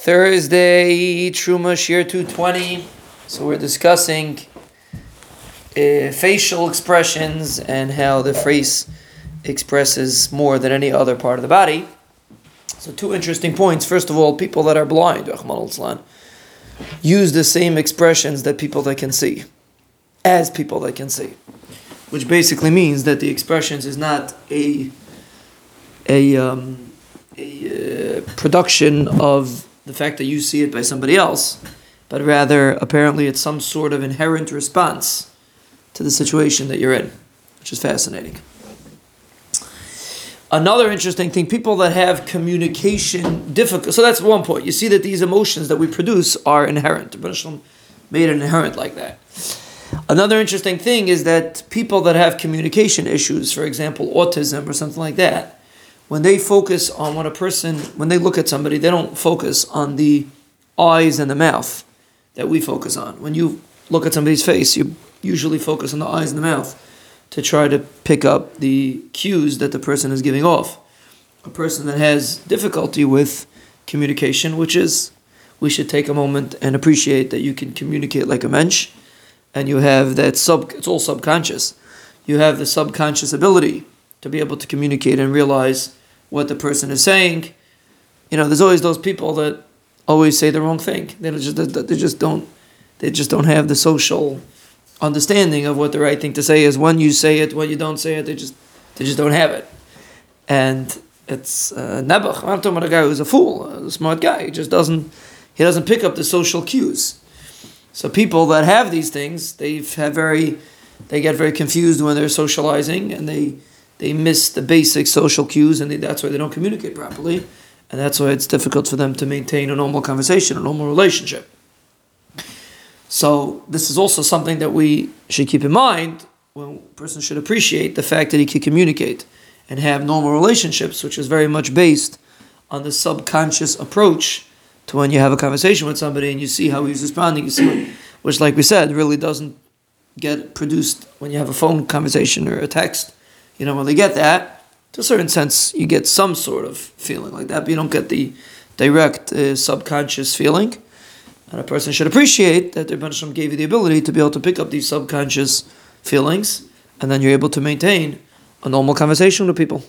Thursday, Truma Shiur 220. So we're discussing uh, facial expressions and how the face expresses more than any other part of the body. So, two interesting points. First of all, people that are blind, use the same expressions that people that can see, as people that can see, which basically means that the expressions is not a a, um, a uh, production of the fact that you see it by somebody else, but rather apparently it's some sort of inherent response to the situation that you're in, which is fascinating. Another interesting thing, people that have communication difficult. So that's one point. You see that these emotions that we produce are inherent. made it inherent like that. Another interesting thing is that people that have communication issues, for example, autism or something like that, when they focus on what a person, when they look at somebody, they don't focus on the eyes and the mouth that we focus on. When you look at somebody's face, you usually focus on the eyes and the mouth to try to pick up the cues that the person is giving off. A person that has difficulty with communication, which is we should take a moment and appreciate that you can communicate like a mensch and you have that sub it's all subconscious. You have the subconscious ability to be able to communicate and realize what the person is saying. You know, there's always those people that always say the wrong thing. They just they just don't they just don't have the social understanding of what the right thing to say is. When you say it, when you don't say it, they just they just don't have it. And it's uh, Nebuch. I'm talking about a guy who's a fool, a smart guy. He just doesn't he doesn't pick up the social cues. So people that have these things, they have very they get very confused when they're socializing and they they miss the basic social cues and they, that's why they don't communicate properly. And that's why it's difficult for them to maintain a normal conversation, a normal relationship. So this is also something that we should keep in mind when a person should appreciate the fact that he can communicate and have normal relationships, which is very much based on the subconscious approach to when you have a conversation with somebody and you see how he's responding, you see, which, like we said, really doesn't get produced when you have a phone conversation or a text you know, when they get that, to a certain sense, you get some sort of feeling like that, but you don't get the direct uh, subconscious feeling. And a person should appreciate that the Rebbe gave you the ability to be able to pick up these subconscious feelings, and then you're able to maintain a normal conversation with people.